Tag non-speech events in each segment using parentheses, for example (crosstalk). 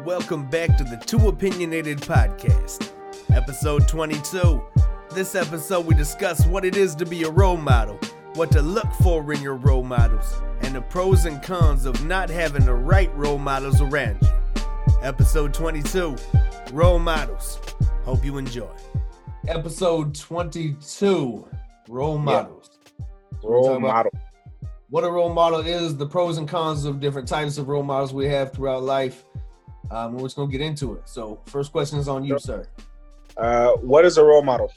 Welcome back to the Two Opinionated Podcast, episode 22. This episode, we discuss what it is to be a role model, what to look for in your role models, and the pros and cons of not having the right role models around you. Episode 22 Role Models. Hope you enjoy. Episode 22 Role Models. Role talking about- model. what a role model is, the pros and cons of different types of role models we have throughout life. Um, we're just gonna get into it. So, first question is on you, sir. Uh, what is a role model?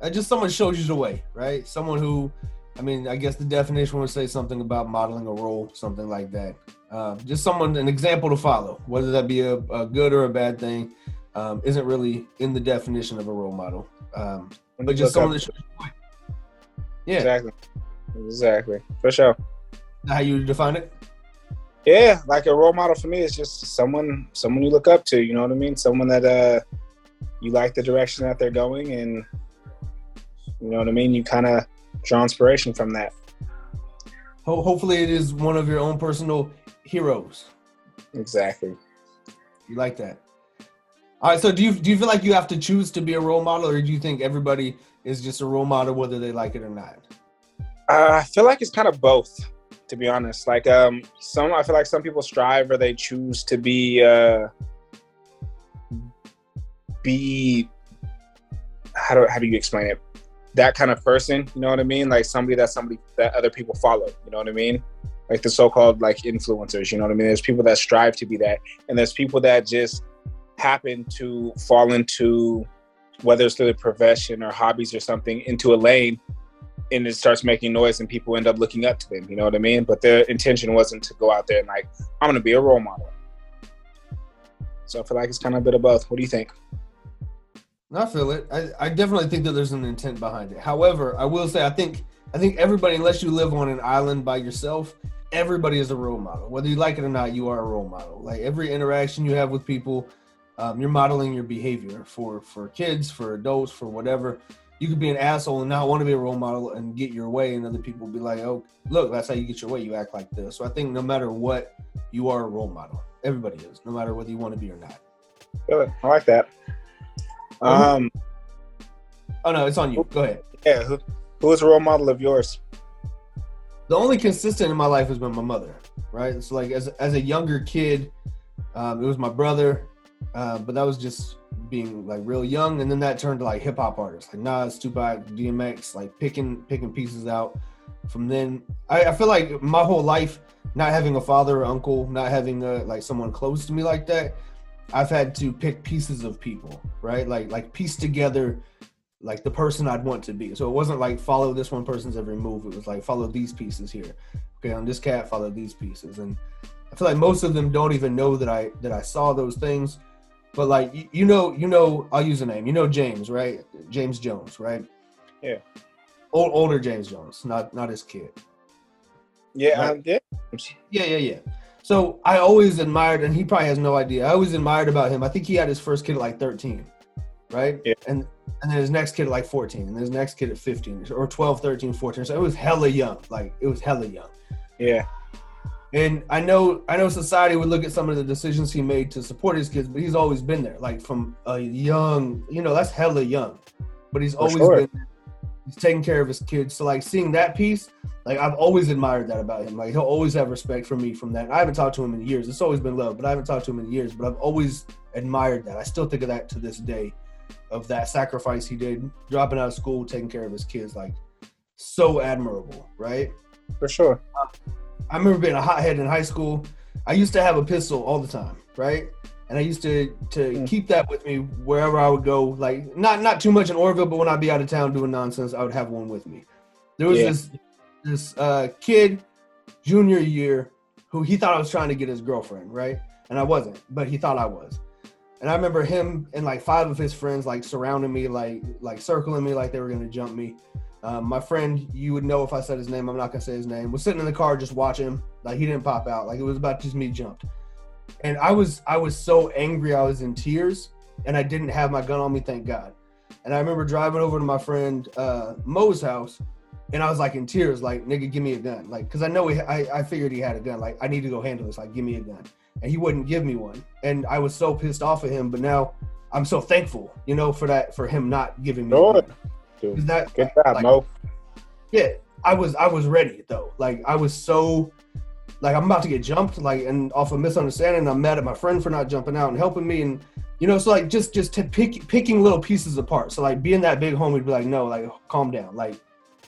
Uh, just someone shows you the way, right? Someone who, I mean, I guess the definition would say something about modeling a role, something like that. Um, just someone, an example to follow, whether that be a, a good or a bad thing, um, isn't really in the definition of a role model. Um, but just someone up- that shows you the way. Yeah, Exactly. Exactly. For sure. how you define it? Yeah, like a role model for me is just someone someone you look up to, you know what I mean? Someone that uh you like the direction that they're going and you know what I mean? You kind of draw inspiration from that. Ho- hopefully, it is one of your own personal heroes. Exactly. You like that? All right. So do you do you feel like you have to choose to be a role model, or do you think everybody is just a role model whether they like it or not? Uh, I feel like it's kind of both, to be honest. Like um, some I feel like some people strive or they choose to be uh, be how do how do you explain it? That kind of person, you know what I mean? Like somebody that somebody that other people follow, you know what I mean? Like the so-called like influencers, you know what I mean? There's people that strive to be that, and there's people that just happen to fall into whether it's through the profession or hobbies or something into a lane and it starts making noise and people end up looking up to them you know what i mean but their intention wasn't to go out there and like i'm gonna be a role model so i feel like it's kind of a bit of both what do you think I feel it. I, I definitely think that there's an intent behind it. However, I will say I think I think everybody, unless you live on an island by yourself, everybody is a role model. Whether you like it or not, you are a role model. Like every interaction you have with people, um, you're modeling your behavior for for kids, for adults, for whatever. You could be an asshole and not want to be a role model and get your way, and other people be like, "Oh, look, that's how you get your way. You act like this." So I think no matter what, you are a role model. Everybody is, no matter whether you want to be or not. It. i like that um Oh no, it's on you. Go ahead. yeah who, who is a role model of yours the only consistent in my life has been my mother, right? So like as as a younger kid, um, it was my brother, uh, but that was just being like real young, and then that turned to like hip hop artists like Nas, Tupac, DMX, like picking picking pieces out. From then, I, I feel like my whole life, not having a father or uncle, not having a, like someone close to me like that, I've had to pick pieces of people, right? Like like piece together like the person I'd want to be. So it wasn't like follow this one person's every move. It was like follow these pieces here. Okay, on this cat, follow these pieces. And I feel like most of them don't even know that I that I saw those things. But like you, you know, you know, I'll use a name. You know James, right? James Jones, right? Yeah. Old, older James Jones, not not his kid. yeah Right. yeah Yeah, yeah, yeah. So I always admired, and he probably has no idea. I always admired about him. I think he had his first kid at like 13, right? Yeah. And and then his next kid at like 14, and his next kid at 15, or 12, 13, 14. So it was hella young. Like it was hella young. yeah And I know I know society would look at some of the decisions he made to support his kids, but he's always been there. Like from a young, you know, that's hella young. But he's For always sure. been he's taking care of his kids. So like seeing that piece, like I've always admired that about him. Like he'll always have respect for me from that. I haven't talked to him in years. It's always been love, but I haven't talked to him in years. But I've always admired that. I still think of that to this day, of that sacrifice he did, dropping out of school, taking care of his kids. Like so admirable, right? for sure um, I remember being a hothead in high school. I used to have a pistol all the time, right? And I used to to Mm. keep that with me wherever I would go. Like not not too much in Orville, but when I'd be out of town doing nonsense, I would have one with me. There was Yeah. this this uh, kid, junior year, who he thought I was trying to get his girlfriend, right? And I wasn't, but he thought I was. And I remember him and like five of his friends like surrounding me, like like circling me, like they were gonna jump me. Um, my friend, you would know if I said his name. I'm not gonna say his name. Was sitting in the car just watching him. Like he didn't pop out. Like it was about just me jumped. And I was I was so angry. I was in tears, and I didn't have my gun on me. Thank God. And I remember driving over to my friend uh, Mo's house, and I was like in tears, like nigga, give me a gun, like because I know he, I I figured he had a gun, like I need to go handle this, like give me a gun, and he wouldn't give me one, and I was so pissed off at him, but now I'm so thankful, you know, for that for him not giving me. Sure. Is that good job, like, Mo? Yeah, I was I was ready though, like I was so like I'm about to get jumped, like and off a misunderstanding. I'm mad at my friend for not jumping out and helping me, and you know, so like just just pick, picking little pieces apart. So like being that big homie, be like, no, like calm down, like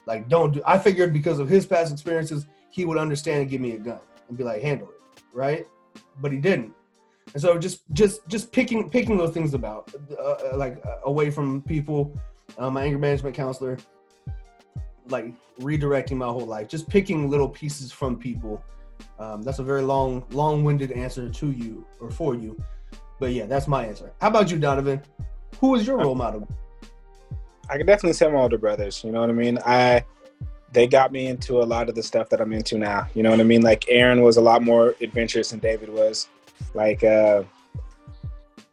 like don't do. I figured because of his past experiences, he would understand and give me a gun and be like, handle it, right? But he didn't, and so just just just picking picking those things about, uh, uh like uh, away from people. Uh, my anger management counselor, like redirecting my whole life, just picking little pieces from people um, that's a very long, long-winded answer to you or for you, but yeah, that's my answer. How about you, Donovan? Who is your role model? I can definitely say my older brothers. You know what I mean? I they got me into a lot of the stuff that I'm into now. You know what I mean? Like Aaron was a lot more adventurous than David was. Like uh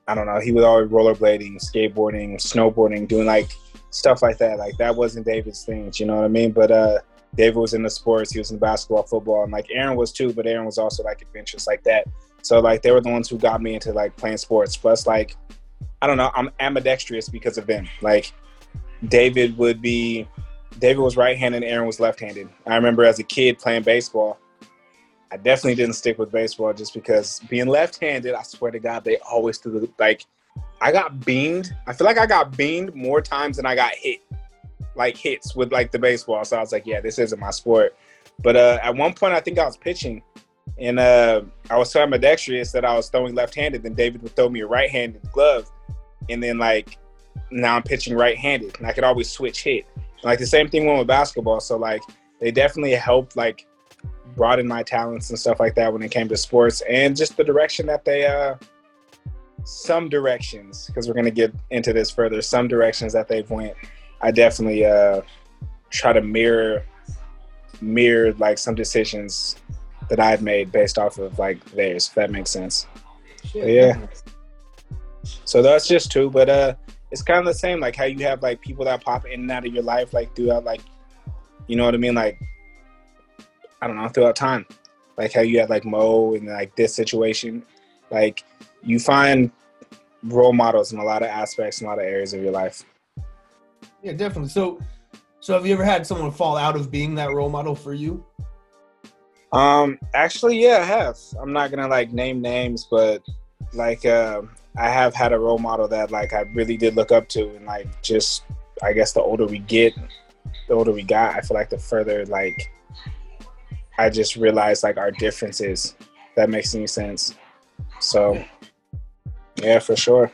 I don't know, he was always rollerblading, skateboarding, snowboarding, doing like stuff like that. Like that wasn't David's things, you know what I mean? But uh David was in the sports, he was in basketball, football, and like Aaron was too, but Aaron was also like adventurous like that. So like they were the ones who got me into like playing sports. Plus like I don't know, I'm ambidextrous because of them. Like David would be David was right-handed, Aaron was left-handed. I remember as a kid playing baseball. I definitely didn't stick with baseball just because being left-handed, I swear to God, they always do the like I got beamed. I feel like I got beamed more times than I got hit like hits with like the baseball. So I was like, yeah, this isn't my sport. But uh, at one point, I think I was pitching, and uh, I was so ambidextrous that I was throwing left-handed. Then David would throw me a right-handed glove, and then like now I'm pitching right-handed, and I could always switch hit. Like the same thing went with basketball. So like they definitely helped like broaden my talents and stuff like that when it came to sports, and just the direction that they uh some directions because we're gonna get into this further. Some directions that they've went I definitely uh, try to mirror mirror like some decisions that I've made based off of like theirs. If that makes sense. yeah. So that's just two, but uh, it's kind of the same. Like how you have like people that pop in and out of your life, like throughout, like you know what I mean, like I don't know, throughout time. Like how you have like Mo and like this situation, like you find role models in a lot of aspects, in a lot of areas of your life. Yeah, definitely. So, so have you ever had someone fall out of being that role model for you? Um, actually, yeah, I have. I'm not gonna like name names, but like, uh, I have had a role model that like I really did look up to, and like just, I guess the older we get, the older we got, I feel like the further like, I just realized like our differences. That makes any sense. So, yeah, for sure.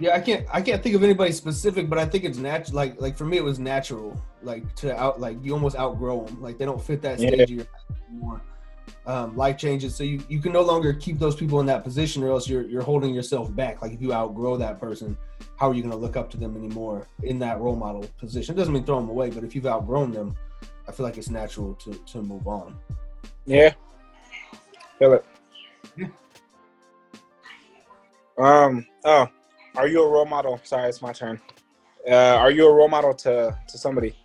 Yeah, I can't I can't think of anybody specific, but I think it's natural. Like like for me, it was natural. Like to out like you almost outgrow them. Like they don't fit that stage yeah. of your life anymore. Um, life changes, so you, you can no longer keep those people in that position, or else you're you're holding yourself back. Like if you outgrow that person, how are you going to look up to them anymore in that role model position? It doesn't mean throw them away, but if you've outgrown them, I feel like it's natural to to move on. Yeah, feel it. Um. Oh, are you a role model? Sorry, it's my turn. Uh, are you a role model to to somebody?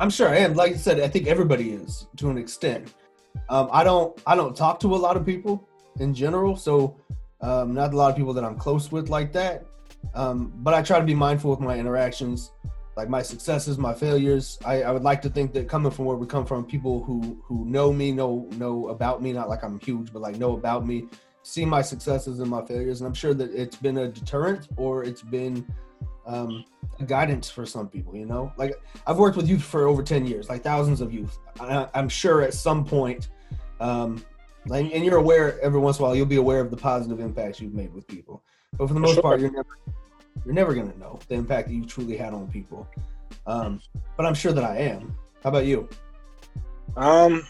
I'm sure I am. Like you said, I think everybody is to an extent. Um, I don't I don't talk to a lot of people in general, so um, not a lot of people that I'm close with like that. Um, but I try to be mindful with my interactions, like my successes, my failures. I, I would like to think that coming from where we come from, people who who know me, know know about me, not like I'm huge, but like know about me, see my successes and my failures, and I'm sure that it's been a deterrent or it's been um, a guidance for some people. You know, like I've worked with youth for over ten years, like thousands of youth. I, am sure at some point, um, and, and you're aware every once in a while, you'll be aware of the positive impacts you've made with people. But for the most part, you're never you're never gonna know the impact that you truly had on people. Um, but I'm sure that I am. How about you? Um,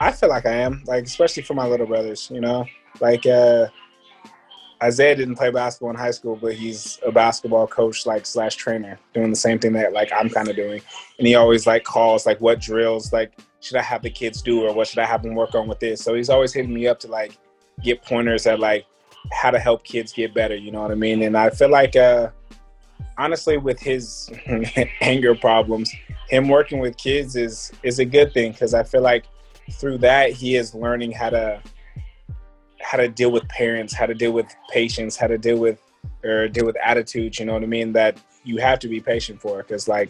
I feel like I am, like especially for my little brothers. You know, like uh, Isaiah didn't play basketball in high school, but he's a basketball coach, like slash trainer, doing the same thing that like I'm kind of doing. And he always like calls like what drills like should I have the kids do or what should I have them work on with this. So he's always hitting me up to like get pointers at like how to help kids get better. You know what I mean? And I feel like uh, honestly, with his (laughs) anger problems, him working with kids is is a good thing because I feel like through that he is learning how to how to deal with parents, how to deal with patients, how to deal with or deal with attitudes. You know what I mean? That you have to be patient for because like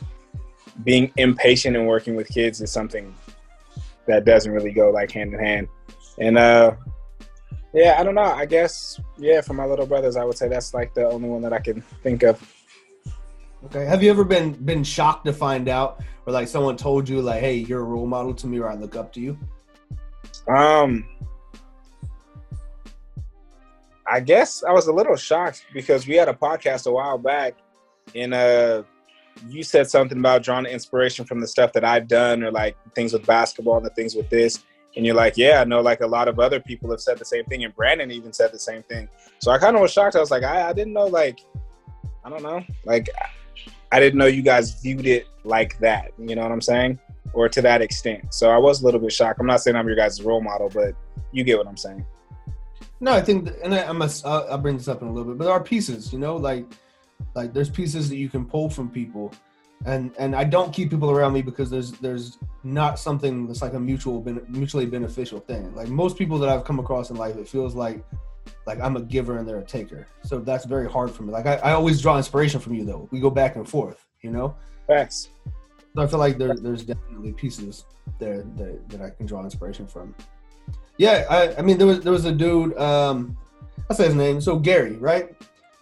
being impatient and working with kids is something that doesn't really go like hand in hand. And uh yeah, I don't know. I guess yeah, for my little brothers, I would say that's like the only one that I can think of. Okay. Have you ever been been shocked to find out, or like someone told you, like, "Hey, you're a role model to me, or I look up to you"? Um, I guess I was a little shocked because we had a podcast a while back, and uh, you said something about drawing inspiration from the stuff that I've done, or like things with basketball and the things with this and you're like, yeah, I know like a lot of other people have said the same thing, and Brandon even said the same thing. So I kind of was shocked. I was like, I, I didn't know, like, I don't know, like, I didn't know you guys viewed it like that. You know what I'm saying? Or to that extent. So I was a little bit shocked. I'm not saying I'm your guys' role model, but you get what I'm saying. No, I think, and I, I must, I'll, I'll bring this up in a little bit, but there are pieces, you know, like, like there's pieces that you can pull from people and and I don't keep people around me because there's there's not something that's like a mutual mutually beneficial thing. Like most people that I've come across in life, it feels like like I'm a giver and they're a taker. So that's very hard for me. Like I, I always draw inspiration from you though. We go back and forth, you know. Facts. So I feel like there, there's definitely pieces there that, that I can draw inspiration from. Yeah, I, I mean there was there was a dude. Um, I say his name. So Gary, right?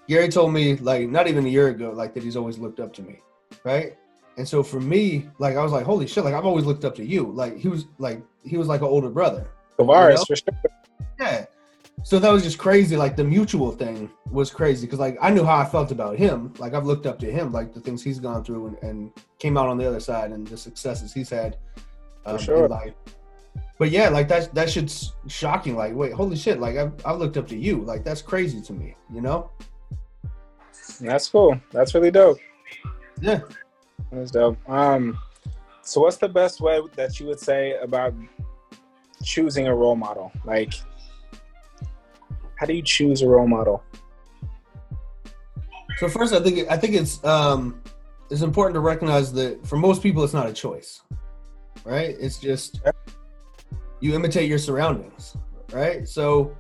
Gary told me like not even a year ago, like that he's always looked up to me right? And so for me, like I was like, holy shit, like I've always looked up to you. Like he was like he was like an older brother. Tavares, you know? for sure. Yeah. So that was just crazy. Like the mutual thing was crazy because like I knew how I felt about him. Like I've looked up to him, like the things he's gone through and, and came out on the other side and the successes he's had um, for sure. in life. But yeah, like that that shit's shocking. Like, wait, holy shit! Like I've I've looked up to you. Like that's crazy to me. You know. That's cool. That's really dope. Yeah. That's dope. Um, so what's the best way that you would say about choosing a role model? Like, how do you choose a role model? So first, I think I think it's um, it's important to recognize that for most people, it's not a choice, right? It's just you imitate your surroundings, right? So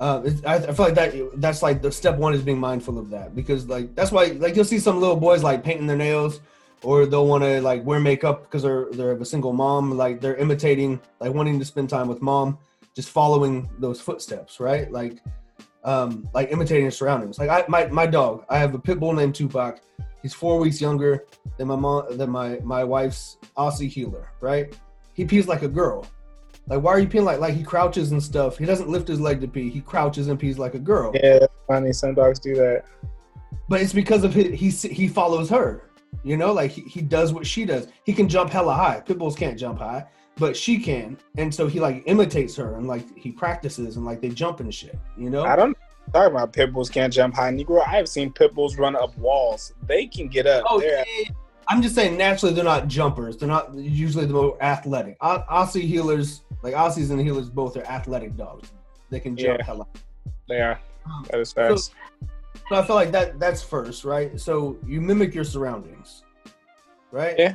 uh, I, I, feel like that that's like the step one is being mindful of that because like that's why like you'll see some little boys like painting their nails or they'll want to like wear makeup because they're they're of a single mom like they're imitating like wanting to spend time with mom just following those footsteps right? Like um like imitating your surroundings. Like I my my dog I have a pit bull named Tupac. He's four weeks younger than my mom than my my wife's Aussie heeler right? He pees like a girl like, why are you peeing like like he crouches and stuff? He doesn't lift his leg to pee. He crouches and pees like a girl. Yeah, funny. Some dogs do that. But it's because of his, he he follows her. You know, like he, he does what she does. He can jump hella high. Pit bulls can't jump high, but she can. And so he like imitates her and like he practices and like they jump and shit. You know. I don't talk about pit bulls can't jump high. Negro, I've seen pit bulls run up walls. They can get up. Oh, yeah. I'm just saying naturally they're not jumpers. They're not usually the more athletic. Aussie heelers like Aussies and heelers both are athletic dogs. They can jump yeah, hella. They are. Um, that is fast. So, so I feel like that that's first, right? So you mimic your surroundings, right? Yeah.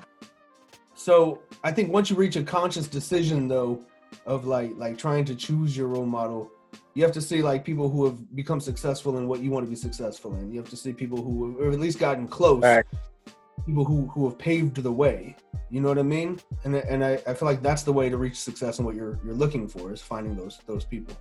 So I think once you reach a conscious decision though of like like trying to choose your role model, you have to see like people who have become successful in what you want to be successful in. You have to see people who have at least gotten close people who who have paved the way. You know what I mean? And and I, I feel like that's the way to reach success and what you're you're looking for is finding those those people.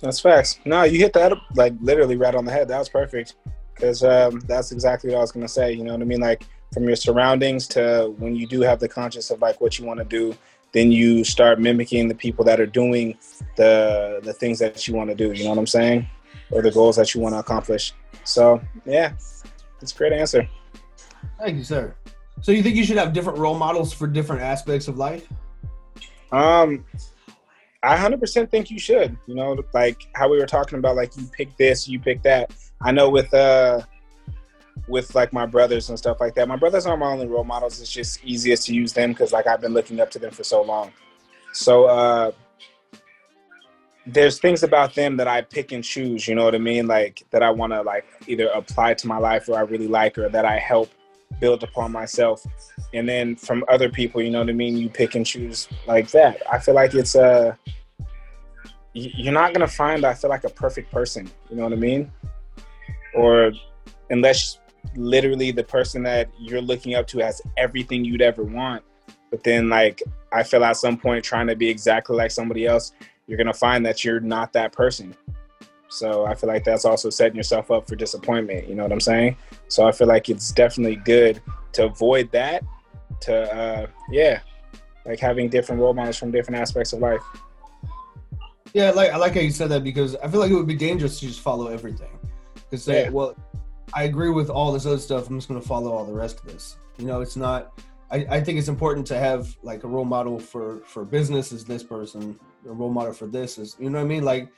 That's facts. No, you hit that like literally right on the head. That was perfect because um, that's exactly what I was gonna say. You know what I mean? Like from your surroundings to when you do have the conscious of like what you want to do, then you start mimicking the people that are doing the the things that you want to do. You know what I'm saying? Or the goals that you want to accomplish. So yeah, it's a great answer. Thank you, sir. So you think you should have different role models for different aspects of life? Um, I 100% think you should. You know, like how we were talking about, like you pick this, you pick that. I know with uh, with like my brothers and stuff like that. My brothers aren't my only role models. It's just easiest to use them because like I've been looking up to them for so long. So uh, there's things about them that I pick and choose. You know what I mean? Like that I want to like either apply to my life or I really like or that I help build upon myself. and then from other people, you know what I mean. You pick and choose like that. I feel like it's uh you're not gonna find I feel like a perfect person. You know what I mean? Or unless literally the person that you're looking up to has everything you'd ever want. But then like I feel at some point trying to be exactly like somebody else, you're gonna find that you're not that person. So I feel like that's also setting yourself up for disappointment. You know what I'm saying? So I feel like it's definitely good to avoid that. To uh, yeah, like having different role models from different aspects of life. Yeah, like I like how you said that because I feel like it would be dangerous to just follow everything. Because say, yeah. well, I agree with all this other stuff. I'm just going to follow all the rest of this. You know, it's not. I, I think it's important to have like a role model for for business is this person. A role model for this is you know what I mean. Like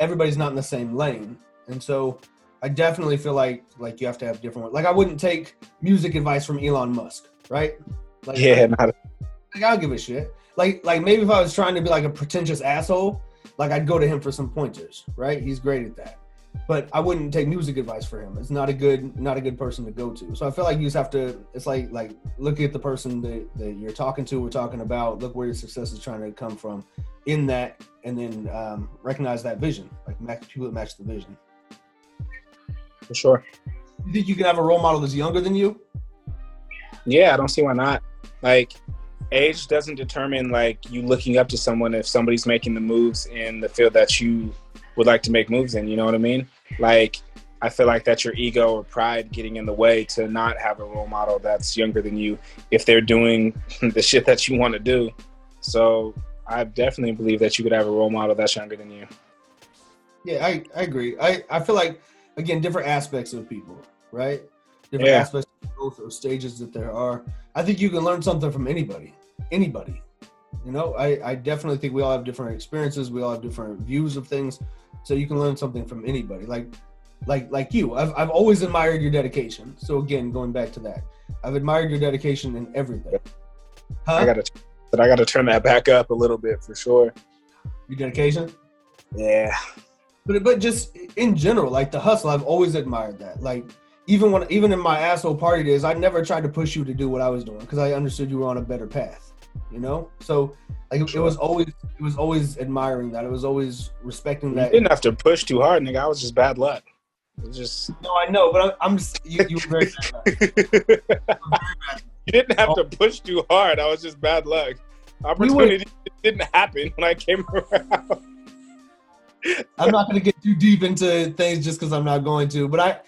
everybody's not in the same lane, and so I definitely feel like like you have to have different. Like I wouldn't take music advice from Elon Musk, right? Like, yeah, not. Like I'll give a shit. Like like maybe if I was trying to be like a pretentious asshole, like I'd go to him for some pointers, right? He's great at that. But I wouldn't take music advice for him. It's not a good not a good person to go to. So I feel like you just have to it's like like look at the person that, that you're talking to, we're talking about, look where your success is trying to come from in that and then um, recognize that vision. Like match people that match the vision. For sure. You think you can have a role model that's younger than you? Yeah, I don't see why not. Like age doesn't determine like you looking up to someone if somebody's making the moves in the field that you would like to make moves in you know what i mean? Like i feel like that's your ego or pride getting in the way to not have a role model that's younger than you if they're doing (laughs) the shit that you want to do. So i definitely believe that you could have a role model that's younger than you. Yeah i, I agree. I, I feel like again different aspects of people right? Different yeah. aspects of stages that there are. I think you can learn something from anybody anybody. You know, I, I definitely think we all have different experiences. We all have different views of things. So you can learn something from anybody. Like like like you. I've I've always admired your dedication. So again, going back to that. I've admired your dedication in everything. Huh? I gotta but I gotta turn that back up a little bit for sure. Your dedication? Yeah. But but just in general, like the hustle, I've always admired that. Like even when even in my asshole party days, I never tried to push you to do what I was doing because I understood you were on a better path you know? So like sure. it was always it was always admiring that. It was always respecting that. you didn't have to push too hard nigga. I was just bad luck. Just no i know but i'm, I'm just you, you were very bad (laughs) you didn't have to push too hard. I was just bad luck. Opportunity we didn't happen when i came (laughs) around. I'm not going to get too deep into things just because i'm not going to but i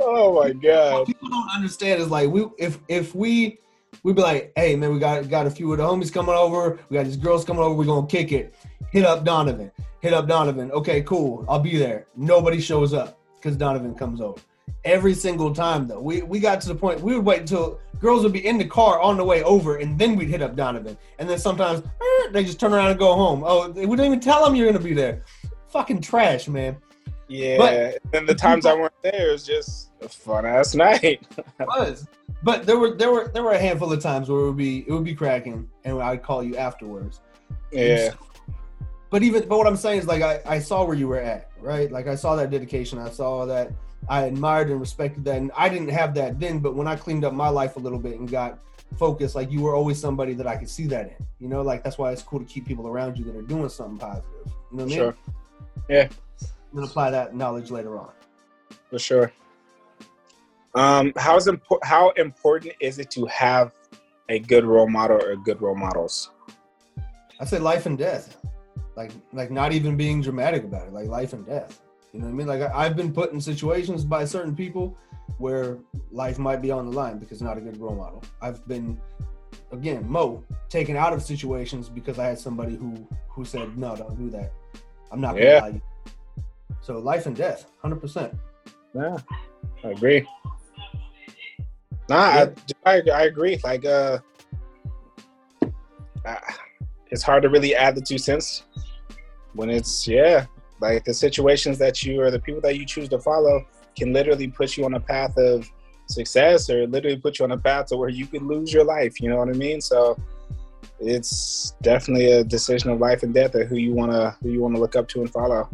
oh my god. What people don't understand is like we if if we we'd be like, hey man, we got got a few of the homies coming over. We got these girls coming over. We're gonna kick it. Hit up Donovan. Hit up Donovan. Okay, cool. I'll be there. Nobody shows up because Donovan comes over. Every single time though, we we got to the point we would wait until girls would be in the car on the way over, and then we'd hit up Donovan. And then sometimes eh, they just turn around and go home. Oh, we didn't even tell them you're gonna be there. Fucking trash, man. Yeah. But, and the times I weren't there, it was just a fun ass (laughs) night. it was. But there were there were there were a handful of times where it would be it would be cracking, and I'd call you afterwards. Yeah. But even but what I'm saying is like I, I saw where you were at, right? Like I saw that dedication. I saw that I admired and respected that, and I didn't have that then. But when I cleaned up my life a little bit and got focused, like you were always somebody that I could see that in. You know, like that's why it's cool to keep people around you that are doing something positive. You know what sure. I mean? Yeah. I'm apply that knowledge later on. For sure. Um, how's impo- how important is it to have a good role model or good role models? I say life and death. Like like not even being dramatic about it, like life and death. You know what I mean? Like I, have been put in situations by certain people where life might be on the line because not a good role model. I've been again, Mo, taken out of situations because I had somebody who who said, No, don't do that. I'm not gonna yeah. you. So life and death, hundred percent. Yeah, I agree. Nah, I, I, I agree. Like, uh, it's hard to really add the two cents when it's yeah, like the situations that you or the people that you choose to follow can literally put you on a path of success or literally put you on a path to where you could lose your life. You know what I mean? So it's definitely a decision of life and death of who you wanna who you wanna look up to and follow.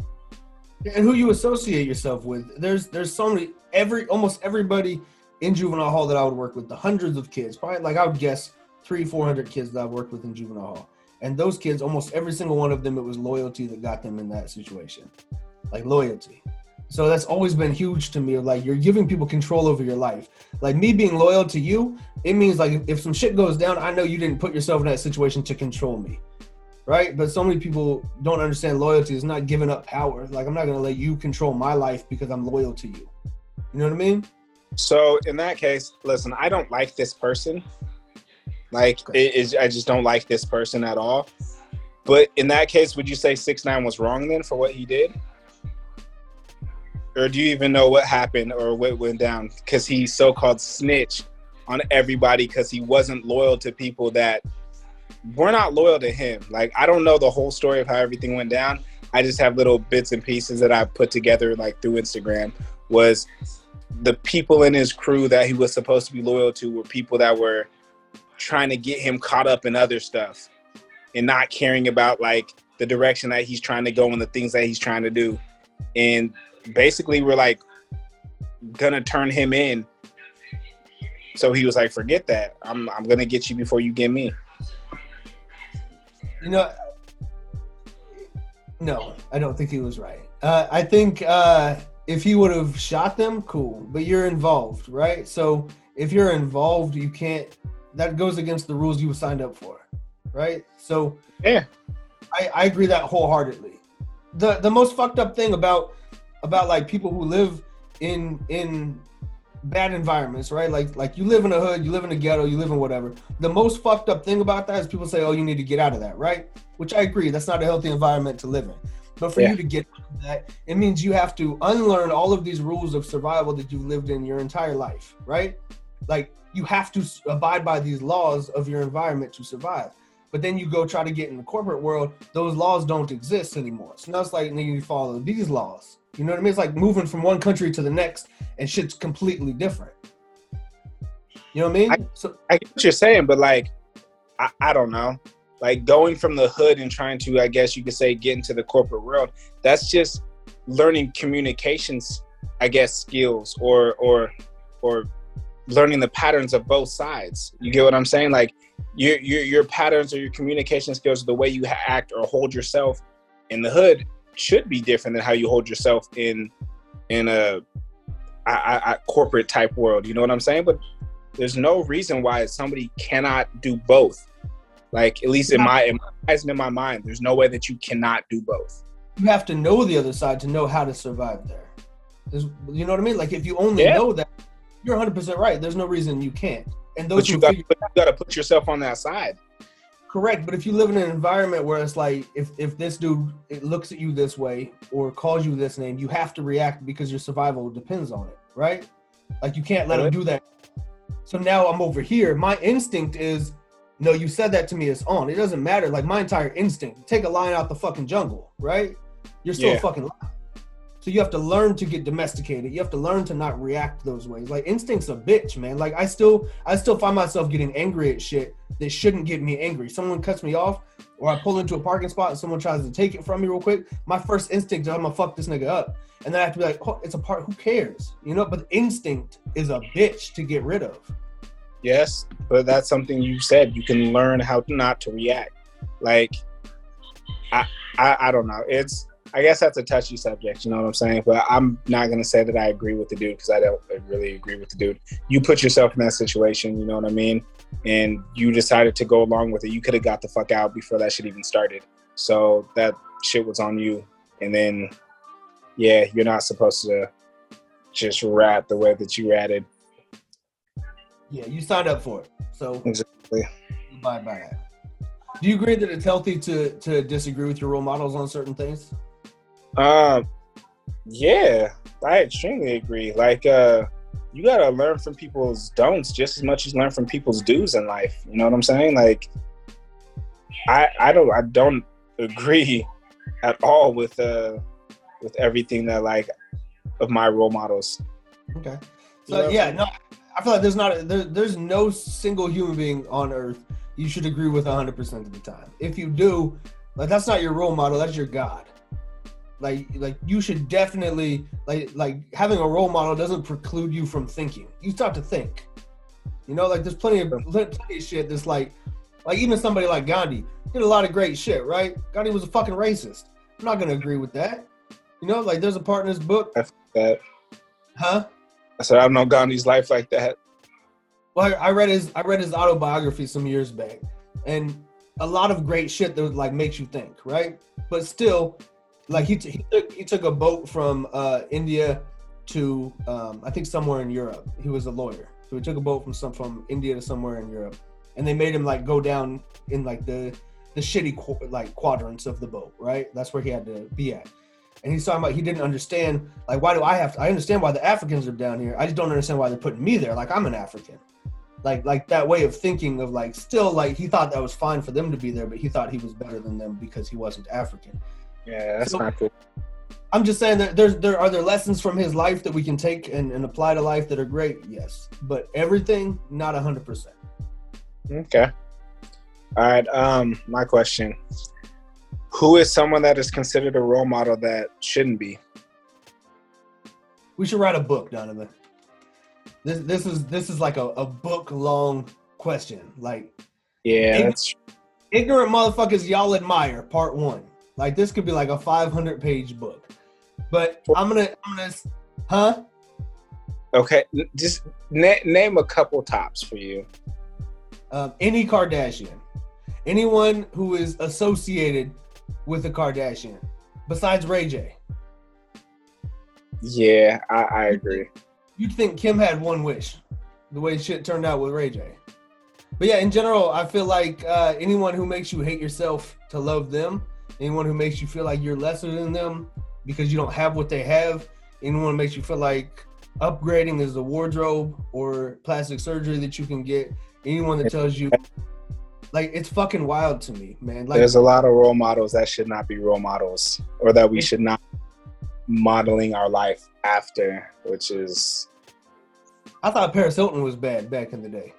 And who you associate yourself with. There's there's so many every almost everybody in juvenile hall that I would work with, the hundreds of kids, probably like I would guess three, four hundred kids that I worked with in juvenile hall. And those kids, almost every single one of them, it was loyalty that got them in that situation. Like loyalty. So that's always been huge to me. Like you're giving people control over your life. Like me being loyal to you, it means like if some shit goes down, I know you didn't put yourself in that situation to control me. Right? But so many people don't understand loyalty is not giving up power. Like I'm not gonna let you control my life because I'm loyal to you. You know what I mean? So in that case, listen, I don't like this person. Like it is I just don't like this person at all. But in that case, would you say six nine was wrong then for what he did? Or do you even know what happened or what went down? Because he so called snitched on everybody because he wasn't loyal to people that were not loyal to him. Like I don't know the whole story of how everything went down. I just have little bits and pieces that I put together like through Instagram was the people in his crew that he was supposed to be loyal to were people that were trying to get him caught up in other stuff and not caring about like the direction that he's trying to go and the things that he's trying to do. And basically we're like gonna turn him in. So he was like, forget that. I'm I'm gonna get you before you get me. You know, no, I don't think he was right. Uh, I think uh, if he would have shot them, cool. But you're involved, right? So if you're involved, you can't. That goes against the rules you signed up for, right? So yeah, I, I agree that wholeheartedly. The the most fucked up thing about about like people who live in in bad environments, right? Like like you live in a hood, you live in a ghetto, you live in whatever. The most fucked up thing about that is people say, "Oh, you need to get out of that," right? Which I agree, that's not a healthy environment to live in. But for yeah. you to get out of that, it means you have to unlearn all of these rules of survival that you've lived in your entire life, right? Like you have to abide by these laws of your environment to survive. But then you go try to get in the corporate world, those laws don't exist anymore. So now it's like you need to follow these laws. You know what I mean? It's like moving from one country to the next, and shit's completely different. You know what I mean? I, so I get what you're saying, but like, I, I don't know. Like going from the hood and trying to, I guess you could say, get into the corporate world. That's just learning communications, I guess, skills or or or learning the patterns of both sides. You get what I'm saying? Like your your your patterns or your communication skills, the way you act or hold yourself in the hood should be different than how you hold yourself in in a, a, a corporate type world. You know what I'm saying? But there's no reason why somebody cannot do both. Like at least in my in my eyes and in my mind, there's no way that you cannot do both. You have to know the other side to know how to survive there. There's, you know what I mean? Like if you only yeah. know that, you're 100 percent right. There's no reason you can't. And those but you got you got to put yourself on that side. Correct, but if you live in an environment where it's like if if this dude it looks at you this way or calls you this name, you have to react because your survival depends on it, right? Like you can't let him do that. So now I'm over here. My instinct is, no, you said that to me. It's on. It doesn't matter. Like my entire instinct. Take a lion out the fucking jungle, right? You're still yeah. fucking lion. So you have to learn to get domesticated. You have to learn to not react those ways. Like instinct's a bitch, man. Like I still I still find myself getting angry at shit that shouldn't get me angry. Someone cuts me off or I pull into a parking spot and someone tries to take it from me real quick. My first instinct is I'm gonna fuck this nigga up. And then I have to be like, oh, it's a part, who cares? You know, but instinct is a bitch to get rid of. Yes, but that's something you said. You can learn how not to react. Like I I, I don't know. It's I guess that's a touchy subject, you know what I'm saying? But I'm not gonna say that I agree with the dude because I don't really agree with the dude. You put yourself in that situation, you know what I mean? And you decided to go along with it. You could have got the fuck out before that shit even started. So that shit was on you. And then, yeah, you're not supposed to just rat the way that you ratted. Yeah, you signed up for it. So exactly. Bye bye. Do you agree that it's healthy to to disagree with your role models on certain things? Um, yeah, I extremely agree. Like, uh, you gotta learn from people's don'ts just as much as learn from people's do's in life. You know what I'm saying? Like, I I don't I don't (laughs) agree at all with uh with everything that like of my role models. Okay. So you know? yeah, no, I feel like there's not a, there, there's no single human being on earth you should agree with 100% of the time. If you do, like that's not your role model, that's your god. Like like you should definitely like like having a role model doesn't preclude you from thinking. You start to think. You know, like there's plenty of plenty of shit that's like like even somebody like Gandhi did a lot of great shit, right? Gandhi was a fucking racist. I'm not gonna agree with that. You know, like there's a part in this book. That Huh? I said I don't know Gandhi's life like that. Well, I I read his I read his autobiography some years back, and a lot of great shit that like makes you think, right? But still, like he t- he took he took a boat from uh, India to um, I think somewhere in Europe. He was a lawyer, so he took a boat from some from India to somewhere in Europe, and they made him like go down in like the the shitty qu- like quadrants of the boat, right? That's where he had to be at. And he's talking about he didn't understand like why do I have to, I understand why the Africans are down here. I just don't understand why they're putting me there. Like I'm an African. Like like that way of thinking of like still like he thought that was fine for them to be there, but he thought he was better than them because he wasn't African. Yeah, that's So- not cool. I'm just saying that there's there are there lessons from his life that we can take and, and apply to life that are great, yes. But everything, not hundred percent. Okay. All right. Um, my question: Who is someone that is considered a role model that shouldn't be? We should write a book, Donovan. This this is this is like a, a book long question. Like Yeah, that's ignorant motherfuckers y'all admire, part one. Like this could be like a 500 page book. But I'm gonna I'm gonna huh? okay. Just na- name a couple tops for you. Um, any Kardashian, anyone who is associated with a Kardashian, besides Ray J. Yeah, I, I agree. You'd think Kim had one wish, the way shit turned out with Ray J. But yeah, in general, I feel like uh, anyone who makes you hate yourself to love them, anyone who makes you feel like you're lesser than them because you don't have what they have, anyone who makes you feel like upgrading is a wardrobe or plastic surgery that you can get, anyone that tells you, like, it's fucking wild to me, man. Like, There's a lot of role models that should not be role models, or that we should not modeling our life after, which is I thought Paris Hilton was bad back in the day.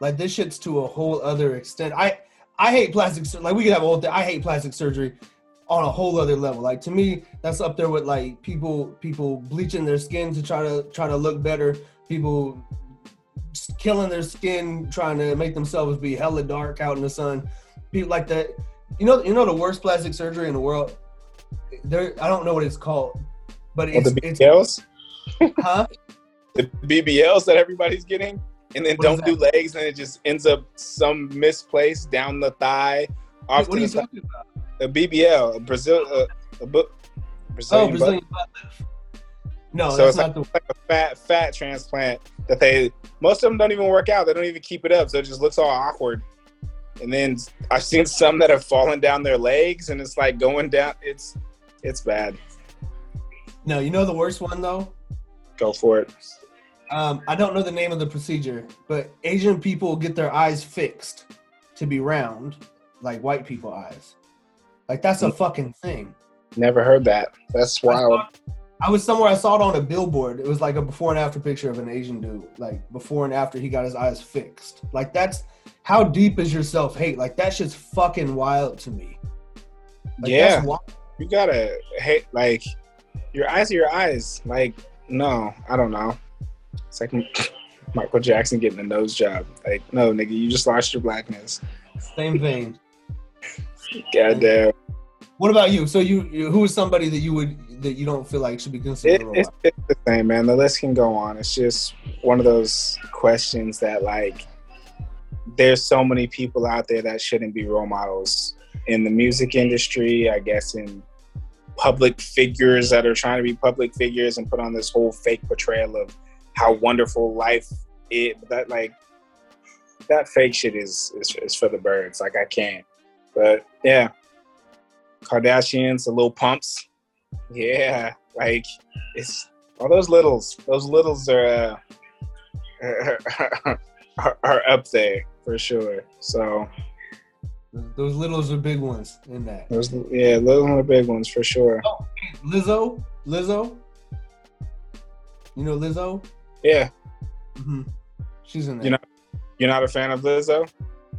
Like this shit's to a whole other extent. I I hate plastic sur- like we could have a whole thing. I hate plastic surgery on a whole other level. Like to me, that's up there with like people people bleaching their skin to try to try to look better. People killing their skin trying to make themselves be hella dark out in the sun. People like that. You know you know the worst plastic surgery in the world. There I don't know what it's called, but well, it's the it's huh? the BBLs that everybody's getting, and then What don't do legs, and it just ends up some misplaced down the thigh. Off What are you side. talking about? a BBL, a Brazil, uh, a bu- Oh, Brazilian, butt- Brazilian butt lift. No, So that's it's not the. like a fat fat transplant that they most of them don't even work out. They don't even keep it up, so it just looks all awkward. And then I've seen some that have fallen down their legs, and it's like going down. It's it's bad. No, you know the worst one though. Go for it. Um, I don't know the name of the procedure, but Asian people get their eyes fixed to be round, like white people eyes. Like that's a fucking thing. Never heard that. That's wild. I was somewhere. I saw it on a billboard. It was like a before and after picture of an Asian dude, like before and after he got his eyes fixed. Like that's how deep is your self hate? Like that shit's fucking wild to me. Like, Yeah. You gotta hate like your eyes are your eyes. Like no, I don't know. It's like (laughs) Michael Jackson getting a nose job. Like no, nigga, you just lost your blackness. Same vein. Goddamn. What about you? So you, you who is somebody that you would that you don't feel like should be considered It, a role it's, it's the same, man. The list can go on. It's just one of those questions that, like, there's so many people out there that shouldn't be role models in the music industry. I guess in public figures that are trying to be public figures and put on this whole fake portrayal of how wonderful life is. That like that fake shit is is, is for the birds. Like I can't. But yeah, Kardashians, the Lil Pumps. Yeah, like it's all those littles. Those littles are uh, (laughs) are, are up there for sure. So Those littles are big ones in that. those yeah, those are big ones for sure. Lizzo, Lizzo. You know Lizzo? Yeah, hmm She's in there. You know- you're not a fan of Lizzo?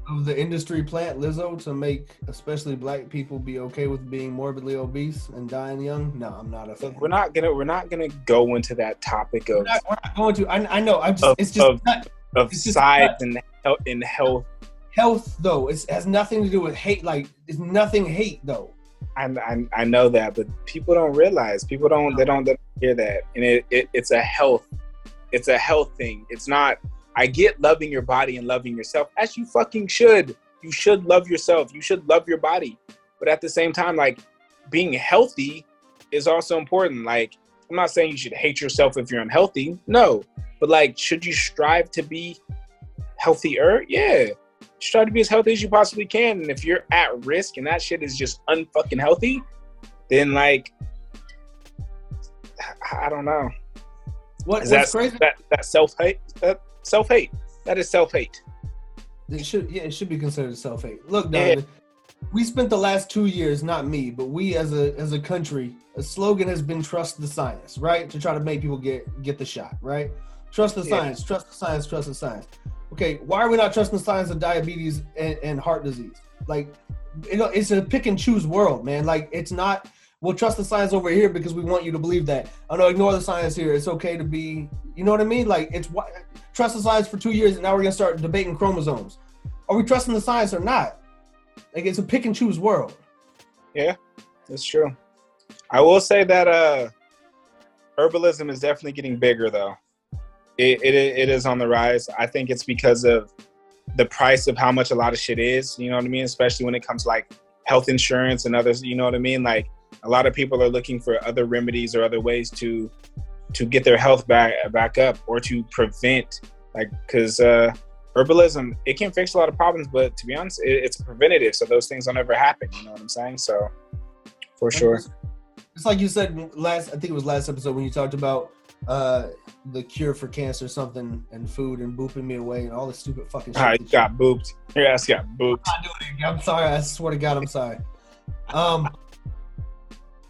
of the industry plant Lizzo to make especially black people be okay with being morbidly obese and dying young? No, I'm not a fan. Look, we're not gonna we're not gonna go into that topic We're of not, we're not going to. I, I know. I'm just. Of- it's just of- not of it's size and health and health. health though. It has nothing to do with hate. Like it's nothing hate though. I, I I know that, but people don't realize. People don't they don't, they don't hear that, and it, it it's a health. It's a health thing. It's not. I get loving your body and loving yourself as you fucking should. You should love yourself. You should love your body, but at the same time, like being healthy is also important. Like I'm not saying you should hate yourself if you're unhealthy. No, but like, should you strive to be healthier? Yeah. Strive to be as healthy as you possibly can. And if you're at risk and that shit is just unfucking healthy, then like I- don't know. What, Is what's that crazy? that that self hate? That self hate. That is self hate. It should yeah, it should be considered self hate. Look, Yeah. We spent the last two years, not me, but we as a as a country, a slogan has been trust the science, right? To try to make people get get the shot, right? Trust the Yeah. science, trust the science, trust the science. Okay, why are we not trusting the science of diabetes and, and heart disease? Like, you know, it's a pick and choose world, man. Like, it's not. We'll trust the science over here because we want you to believe that. Oh no, ignore the science here. It's okay to be. You know what I mean? Like, it's what trust the science for two years, and now we're gonna start debating chromosomes. Are we trusting the science or not? Like, it's a pick and choose world. Yeah, that's true. I will say that uh herbalism is definitely getting bigger though. It, it it is on the rise. I think it's because of the price of how much a lot of shit is, you know what I mean? Especially when it comes to like health insurance and others, you know what I mean? Like a lot of people are looking for other remedies or other ways to to get their health back back up or to prevent like cuz uh herbalism it can fix a lot of problems but to be honest it, it's preventative so those things don't ever happen you know what i'm saying so for sure It's like you said last. I think it was last episode when you talked about uh the cure for cancer, something, and food, and booping me away, and all the stupid fucking shit. You- got booped. Your ass got booped. I'm not doing it again. I'm sorry. I swear to God, I'm sorry. Um,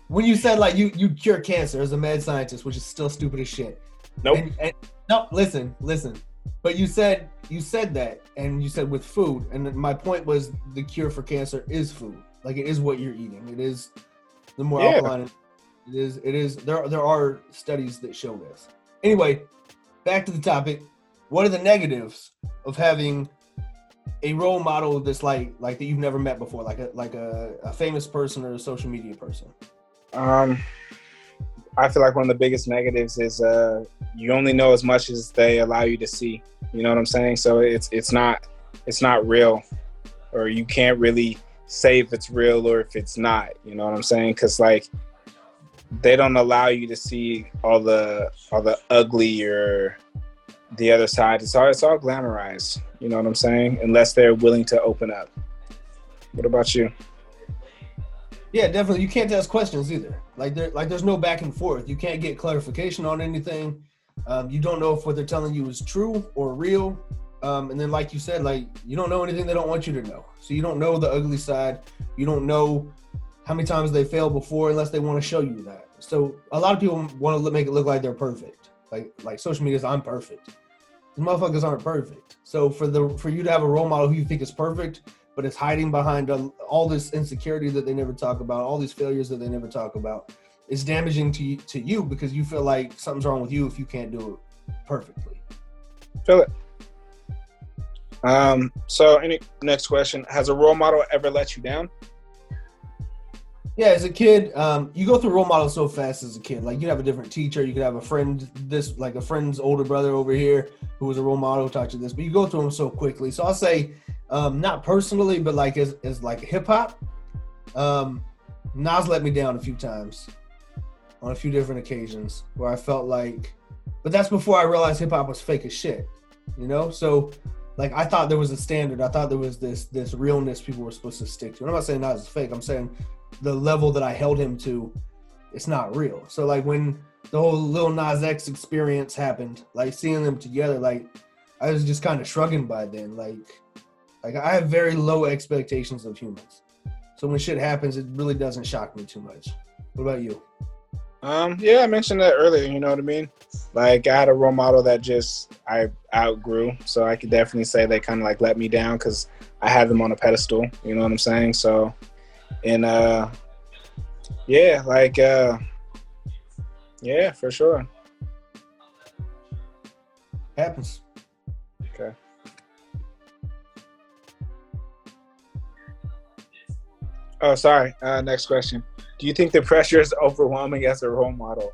when you said like you you cure cancer as a mad scientist, which is still stupid as shit. Nope. And, and, no, listen, listen. But you said you said that, and you said with food, and my point was the cure for cancer is food. Like it is what you're eating. It is the more Yeah. alkaline. It is. It is. There there are studies that show this. Anyway, back to the topic. What are the negatives of having a role model that's like like that you've never met before, like a like a, a famous person or a social media person? Um, I feel like one of the biggest negatives is uh, you only know as much as they allow you to see. You know what I'm saying? So it's it's not it's not real, or you can't really say if it's real or if it's not. You know what I'm saying? Because like they don't allow you to see all the all the ugly or the other side. It's all it's all glamorized. You know what I'm saying? Unless they're willing to open up. What about you? Yeah, definitely. You can't ask questions either. Like there, like there's no back and forth. You can't get clarification on anything. Um, you don't know if what they're telling you is true or real. Um, and then, like you said, like you don't know anything they don't want you to know. So you don't know the ugly side. You don't know how many times they failed before, unless they want to show you that. So a lot of people want to make it look like they're perfect. Like like social media is I'm perfect. These motherfuckers aren't perfect. So for the for you to have a role model who you think is perfect, but it's hiding behind um, all this insecurity that they never talk about, all these failures that they never talk about. It's damaging to you, to you because you feel like something's wrong with you if you can't do it perfectly. Feel it. Um, so any next question. Has a role model ever let you down? Yeah, as a kid, um, you go through role models so fast as a kid. Like you have a different teacher, you could have a friend, this like a friend's older brother over here who was a role model who taught you this, but you go through them so quickly. So I'll say, um, not personally, but like as, as like hip hop, um, Nas let me down a few times on a few different occasions where I felt like, but that's before I realized hip hop was fake as shit, you know. So like I thought there was a standard. I thought there was this this realness people were supposed to stick to. And I'm not saying Nas is fake. I'm saying the level that I held him to, it's not real. So like when the whole Lil Nas X experience happened, like seeing them together, like I was just kind of shrugging by then. Like like I have very low expectations of humans. So when shit happens, it really doesn't shock me too much. What about you? Um, yeah, I mentioned that earlier. You know what I mean? Like I had a role model that just I outgrew, so I could definitely say they kind of like let me down because I had them on a pedestal. You know what I'm saying? So, and uh, yeah, like uh, yeah, for sure. Happens. Oh, sorry. Uh, next question. Do you think the pressure is overwhelming as a role model?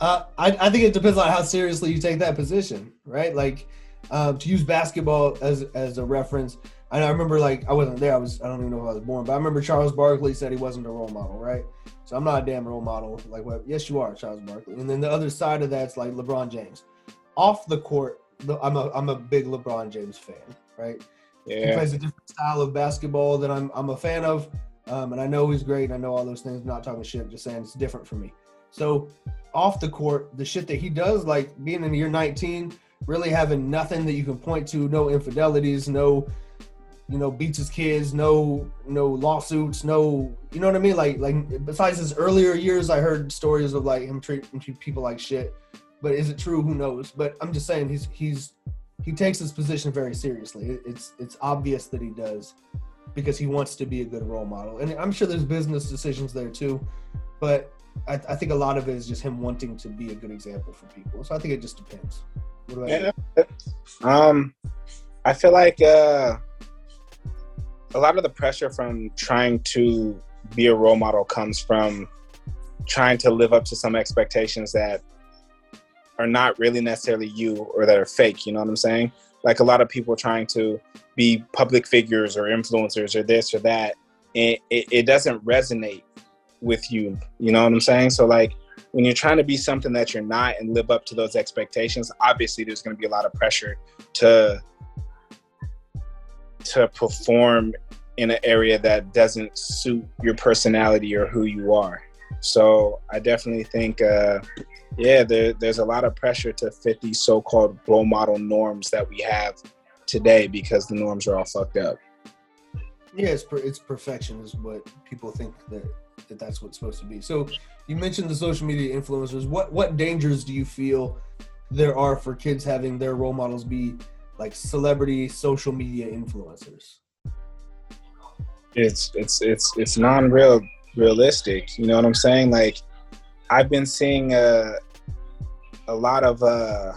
Uh, I, I think it depends on how seriously you take that position, right? Like, um, to use basketball as as a reference, I, I remember like I wasn't there. I was I don't even know if I was born, but I remember Charles Barkley said he wasn't a role model, right? So I'm not a damn role model. Like, what? Yes, you are, Charles Barkley. And then the other side of that's like LeBron James. Off the court, I'm a I'm a big LeBron James fan, right? Yeah. He plays a different style of basketball that I'm I'm a fan of, um, and I know he's great. And I know all those things. I'm not talking shit. Just saying it's different for me. So off the court, the shit that he does, like being in year 19, really having nothing that you can point to, no infidelities, no, you know, beats his kids, no, no lawsuits, no, you know what I mean? Like, like besides his earlier years, I heard stories of like him treating people like shit. But is it true? Who knows? But I'm just saying he's he's he takes his position very seriously. It's it's obvious that he does because he wants to be a good role model, and I'm sure there's business decisions there too. But I, I, think a lot of it is just him wanting to be a good example for people. So I think it just depends. yeah. Um, I feel like uh, a lot of the pressure from trying to be a role model comes from trying to live up to some expectations that are not really necessarily you or that are fake. You know what I'm saying? Like a lot of people trying to be public figures or influencers or this or that. And it, it doesn't resonate with you. You know what I'm saying? So like when you're trying to be something that you're not and live up to those expectations, obviously there's going to be a lot of pressure to to perform in an area that doesn't suit your personality or who you are. So I definitely think, uh, yeah, there, there's a lot of pressure to fit these so-called role model norms that we have today because the norms are all fucked up. Yeah, it's per- it's perfection is what people think that that that's what's supposed to be. So you mentioned the social media influencers. What what dangers do you feel there are for kids having their role models be like celebrity social media influencers? It's it's it's it's non-real realistic. You know what I'm saying? Like I've been seeing uh, a lot of uh,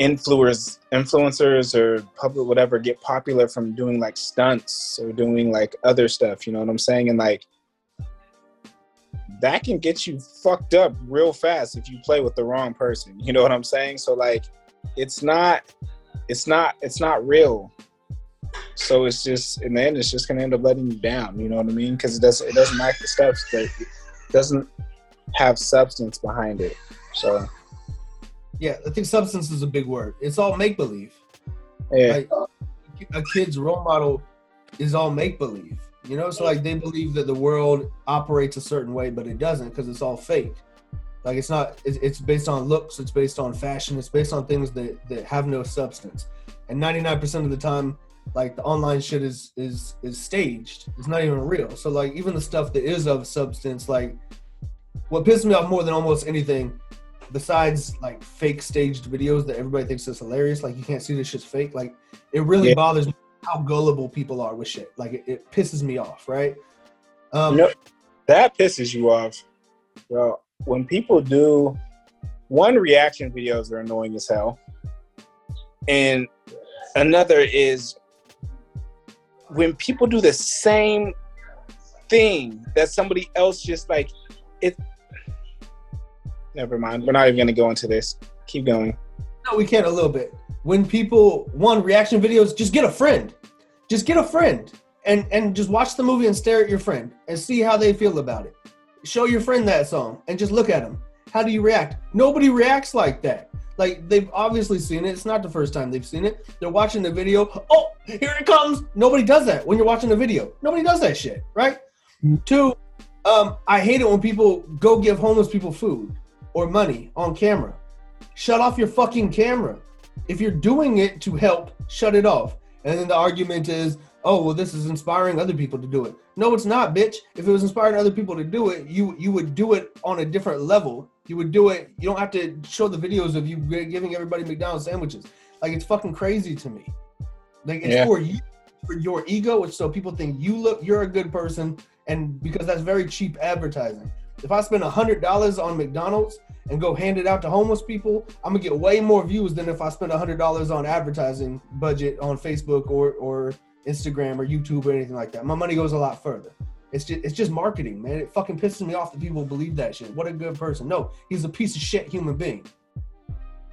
influencers influencers or public whatever get popular from doing like stunts or doing like other stuff you know what i'm saying? And like that can get you fucked up real fast if you play with the wrong person you know what i'm saying? So like it's not it's not it's not real. So it's just in the end it's just gonna end up letting you down you know what i mean? Because it doesn't it doesn't act the stuff that doesn't have substance behind it so yeah, I think substance is a big word. It's all make believe. Yeah. Like, a kid's role model is all make believe. You know, it's like they believe that the world operates a certain way, but it doesn't because it's all fake. Like it's not. It's, it's based on looks. It's based on fashion. It's based on things that that have no substance. And ninety nine percent of the time, like the online shit is is is staged. It's not even real. So like even the stuff that is of substance, like what pisses me off more than almost anything besides like fake staged videos that everybody thinks is hilarious, like you can't see this shit's fake. Like it really yeah. bothers me how gullible people are with shit. Like it, it pisses me off, right? Um, you know, that pisses you off. Well, when people do one reaction videos are annoying as hell, and another is when people do the same thing that somebody else just like it never mind. We're not even to go into this. Keep going. No, we can't. a little bit. When people one reaction videos, just get a friend. Just get a friend and and just watch the movie and stare at your friend and see how they feel about it. Show your friend that song and just look at them. How do you react? Nobody reacts like that. Like they've obviously seen it. It's not the first time they've seen it. They're watching the video. Oh, here it comes. Nobody does that when you're watching the video. Nobody does that shit, right? Mm-hmm. Two, um, I hate it when people go give homeless people food or money on camera. Shut off your fucking camera. If you're doing it to help, shut it off. And then the argument is, oh well, this is inspiring other people to do it. No, it's not, bitch. If it was inspiring other people to do it, you you would do it on a different level. You would do it. You don't have to show the videos of you giving everybody McDonald's sandwiches. Like it's fucking crazy to me. Like it's Yeah. for you, for your ego. It's so people think you look, you're a good person, and because that's very cheap advertising. If I spend a hundred dollars on McDonald's and go hand it out to homeless people, I'm gonna get way more views than if I spend a hundred dollars on advertising budget on Facebook or or Instagram or YouTube or anything like that. My money goes a lot further. It's just it's just marketing, man. It fucking pisses me off that people believe that shit. What a good person. No, he's a piece of shit human being.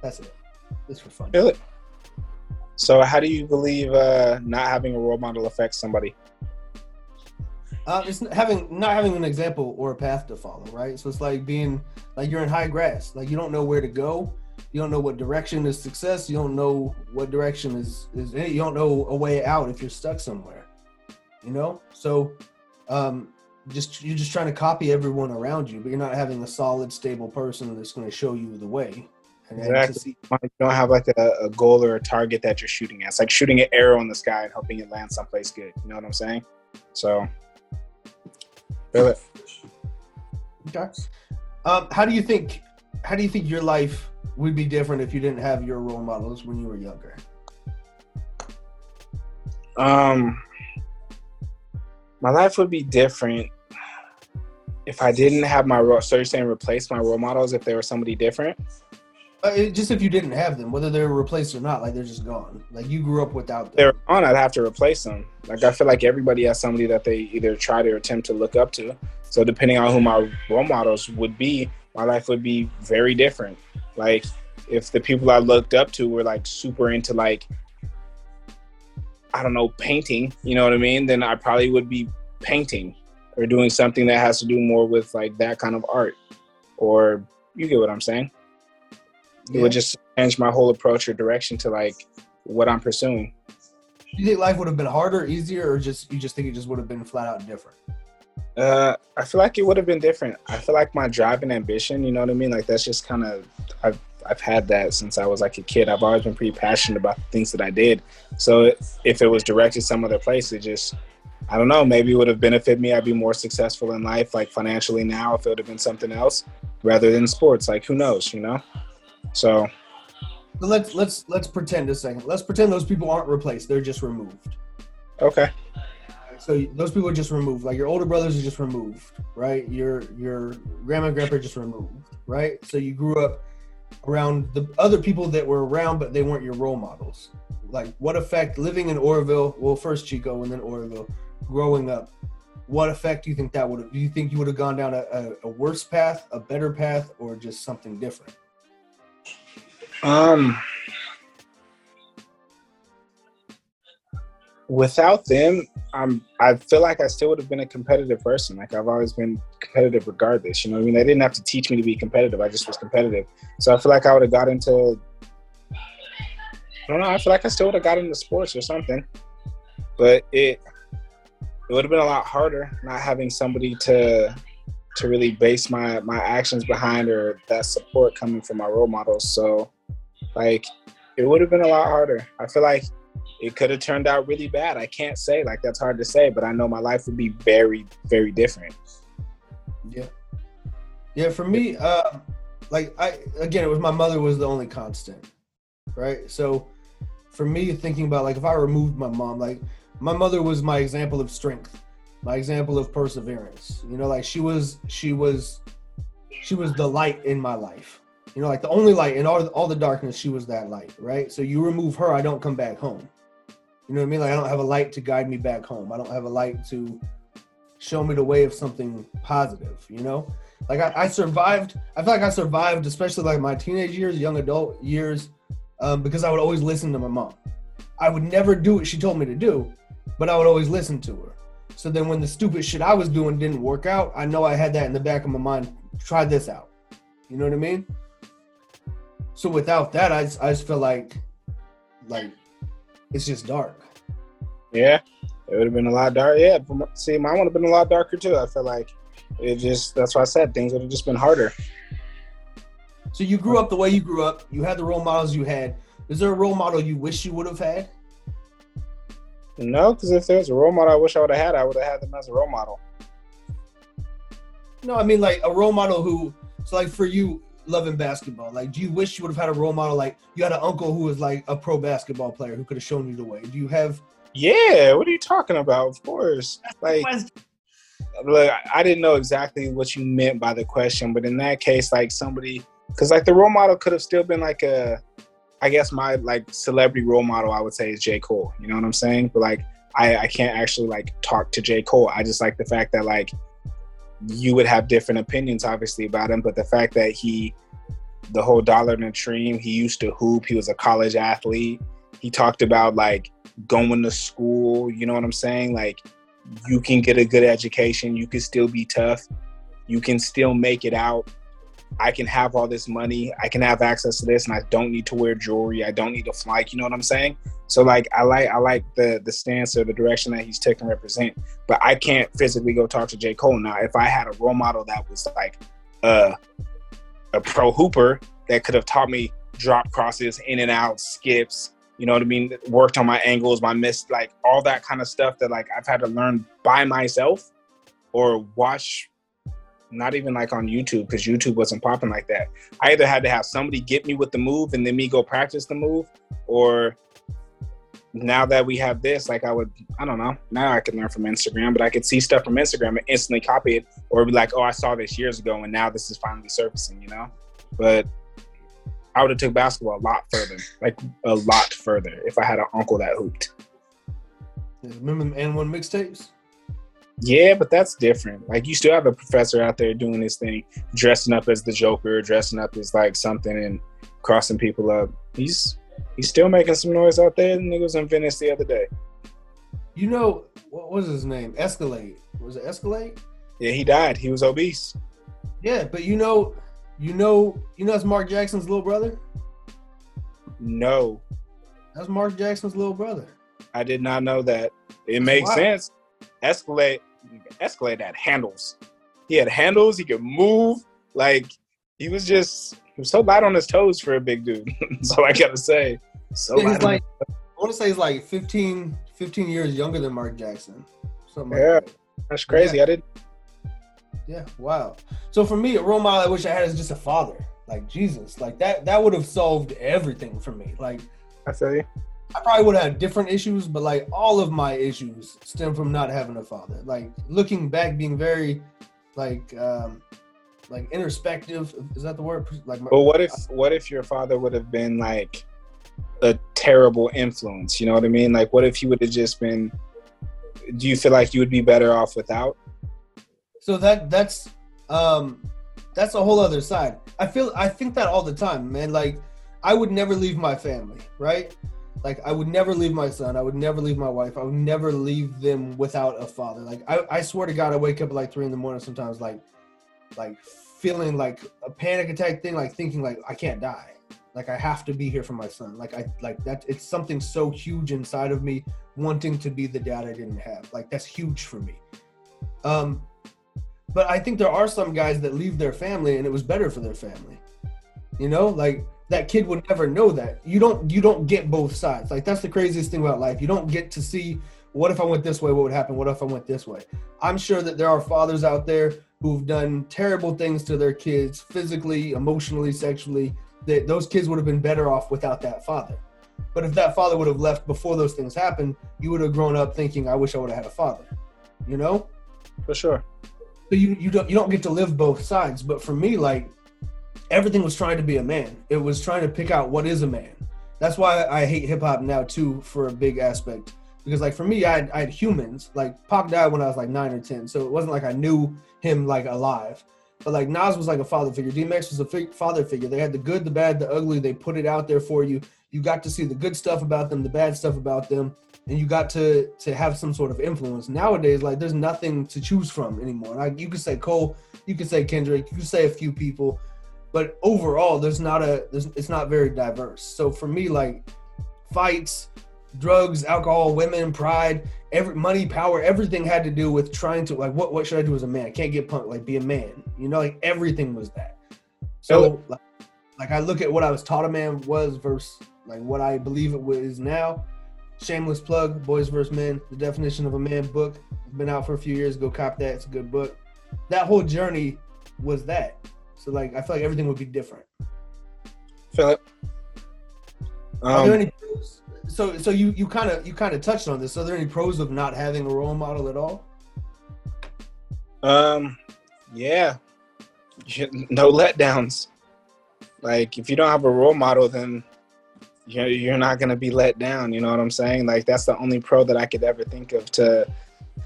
That's it. It's for fun. It. So, how do you believe uh, not having a role model affects somebody? Uh, it's having not having an example or a path to follow, right? So it's like being like you're in high grass, like you don't know where to go, you don't know what direction is success, you don't know what direction is is you don't know a way out if you're stuck somewhere, you know. So, um, just you're just trying to copy everyone around you, but you're not having a solid, stable person that's going to show you the way. And, Exactly. see, You don't have like a, a goal or a target that you're shooting at. It's like shooting an arrow in the sky and hoping it lands someplace good. You know what I'm saying? So, it. Okay. Um, how do you think? How do you think your life would be different if you didn't have your role models when you were younger? Um, my life would be different if I didn't have my role. So you're saying replace my role models if they were somebody different? Uh, it- just if you didn't have them, whether they were replaced or not, like they're just gone. Like you grew up without them. they're on, I'd have to replace them. Like I feel like everybody has somebody that they either try to or attempt to look up to. So depending on who my role models would be, my life would be very different. Like if the people I looked up to were like super into like I don't know, painting, you know what I mean? Then I probably would be painting or doing something that has to do more with like that kind of art. Or you get what I'm saying? It would just change my whole approach or direction to like what I'm pursuing. Do you think life would have been harder, easier, or just you just think it just would have been flat out different? Uh, I feel like it would have been different. I feel like my drive and ambition, you know what I mean? Like that's just kind of I've I've had that since I was like a kid. I've always been pretty passionate about the things that I did. So if it was directed some other place, it just I don't know. Maybe it would have benefited me. I'd be more successful in life, like financially now, if it would have been something else rather than sports. Like who knows, you know? So let's let's let's pretend a second. Let's pretend those people aren't replaced; they're just removed. okay, So those people are just removed. Like your older brothers are just removed, right? Your your grandma and grandpa just removed, right? So you grew up around the other people that were around, but they weren't your role models. Like what effect living in Oroville? Well, first Chico and then Oroville. Growing up, what effect do you think that would have? Do you think you would have gone down a, a, a worse path, a better path, or just something different? Um, without them, I'm. I feel like I still would have been a competitive person. Like I've always been competitive, regardless. You know, I mean, they didn't have to teach me to be competitive. I just was competitive. So I feel like I would have got into. I don't know. I feel like I still would have got into sports or something, but it it would have been a lot harder not having somebody to to really base my my actions behind or that support coming from my role models. So like it would have been a lot harder. I feel like it could have turned out really bad. I can't say like that's hard to say, but I know my life would be very, very different. Yeah. Yeah, for me, uh, like I again, it was my mother was the only constant, right? So, for me, thinking about like if I removed my mom, like my mother was my example of strength, my example of perseverance. You know, like she was, she was, she was the light in my life. You know, like the only light in all all the darkness, she was that light, right? So you remove her, I don't come back home. You know what I mean? Like I don't have a light to guide me back home. I don't have a light to show me the way of something positive, you know? Like I, I survived, I feel like I survived, especially like my teenage years, young adult years, um, because I would always listen to my mom. I would never do what she told me to do, but I would always listen to her. So then when the stupid shit I was doing didn't work out, I know I had that in the back of my mind. Try this out. You know what I mean? So without that, I just, I just feel like, like, it's just dark. Yeah, it would have been a lot darker. Yeah, see, mine would have been a lot darker too. I feel like it just that's why I said things would have just been harder. So you grew up the way you grew up. You had the role models you had. Is there a role model you wish you would have had? No, because if there's a role model I wish I would have had, I would have had them as a role model. No, I mean like a role model who. So like for you, loving basketball? Like, do you wish you would have had a role model? Like, you had an uncle who was like a pro basketball player who could have shown you the way. Do you have? Yeah. What are you talking about? Of course. Like, look, I didn't know exactly what you meant by the question, but in that case, like somebody, because like the role model could have still been like a, I guess my like celebrity role model, I would say is J Cole. You know what I'm saying? But like, I I can't actually like talk to J Cole. I just like the fact that like you would have different opinions, obviously, about him, but the fact that he, the whole Dollar and a Dream, he used to hoop. He was a college athlete. He talked about like going to school. You know what I'm saying? Like you can get a good education. You can still be tough. You can still make it out. I can have all this money. I can have access to this, and I don't need to wear jewelry. I don't need to fly. You know what I'm saying? So like, I like I like the the stance or the direction that he's taking represent. But I can't physically go talk to J Cole now. If I had a role model that was like uh, a pro hooper that could have taught me drop crosses, in and out, skips, you know what I mean? Worked on my angles, my miss, like all that kind of stuff that like I've had to learn by myself or watch not even like on YouTube because YouTube wasn't popping like that. I either had to have somebody get me with the move and then me go practice the move, or now that we have this, like I would, I don't know. Now I can learn from Instagram, but I could see stuff from Instagram and instantly copy it, or be like, oh, I saw this years ago and now this is finally surfacing, you know. But I would have took basketball a lot further, like a lot further, if I had an uncle that hooped. Remember the AND1 mixtapes? Yeah, but that's different. Like you still have a professor out there doing this thing, dressing up as the Joker, dressing up as like something and crossing people up. He's he's still making some noise out there. The nigga was in Venice the other day. You know what was his name? Escalade. Was it Escalade? Yeah, he died. He was obese. Yeah, but you know, you know, you know, that's Mark Jackson's little brother. No, that's Mark Jackson's little brother. I did not know that. It makes sense. Escalade, Escalade had handles. He had handles. He could move. Like he was just he was so light on his toes for a big dude. (laughs) so I gotta say, so yeah, he's like I want to say he's like 15, 15 years younger than Mark Jackson. Something yeah, like that. that's crazy. Yeah. I didn't. Yeah, wow. So for me, a role model I wish I had is just a father. Like Jesus, like that. That would have solved everything for me. Like I feel you. I probably would have had different issues, but like all of my issues stem from not having a father. Like looking back, being very like um like introspective. Is that the word? Like, my, but what if what if your father would have been like a terrible influence? You know what I mean? Like, what if he would have just been? Do you feel like you would be better off without? So that that's um that's a whole other side. I feel I think that all the time, man. Like I would never leave my family, right? Like I would never leave my son. I would never leave my wife. I would never leave them without a father. Like I, I swear to God, I wake up at like three in the morning sometimes, like, like feeling like a panic attack thing, like thinking like I can't die. Like I have to be here for my son. Like I like that. It's something so huge inside of me, wanting to be the dad I didn't have. Like that's huge for me. Um, but I think there are some guys that leave their family and it was better for their family. You know, like that kid would never know that. You don't you don't get both sides. Like that's the craziest thing about life. You don't get to see what if I went this way, what would happen? What if I went this way? I'm sure that there are fathers out there who've done terrible things to their kids physically, emotionally, sexually. That those kids would have been better off without that father. But if that father would have left before those things happened, you would have grown up thinking, I wish I would have had a father. You know? For sure. So you, you don't you don't get to live both sides. But for me, like everything was trying to be a man. It was trying to pick out what is a man. That's why I hate hip hop now too, for a big aspect. Because like for me, I had, I had humans. Like Pac died when I was like nine or ten, so it wasn't like I knew him like alive. But like Nas was like a father figure. DMX was a father figure. They had the good, the bad, the ugly. They put it out there for you. You got to see the good stuff about them, the bad stuff about them, and you got to to have some sort of influence. Nowadays, like there's nothing to choose from anymore. Like you could say Cole, you could say Kendrick, you could say a few people, but overall there's not a there's, it's not very diverse. So for me like fights drugs alcohol women pride every money power everything had to do with trying to like what what should i do as a man? I can't get punked like be a man. You know like everything was that. So like, like i look at what i was taught a man was versus like what i believe it was now. Shameless plug boys versus men the definition of a man book. Been out for a few years. Go cop that. It's a good book. That whole journey was that So like I feel like everything would be different. Philip. Are there Um, any pros? So so you you kind of you kind of touched on this. Are there any pros of not having a role model at all? um, yeah, no letdowns. Like if you don't have a role model, then you're you're not gonna be let down. You know what I'm saying? Like that's the only pro that I could ever think of to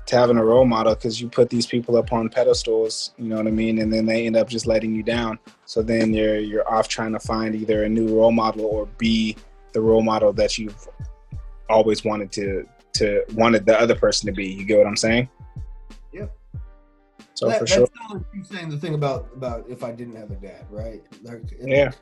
to having a role model because you put these people up on pedestals. You know what I mean? And then they end up just letting you down. So then you're you're off trying to find either a new role model or be the role model that you've always wanted to to wanted the other person to be. You get what I'm saying? Yep. So That- for that's sure. similar you saying the thing about about if I didn't have a dad, right? Like, Yeah. Like,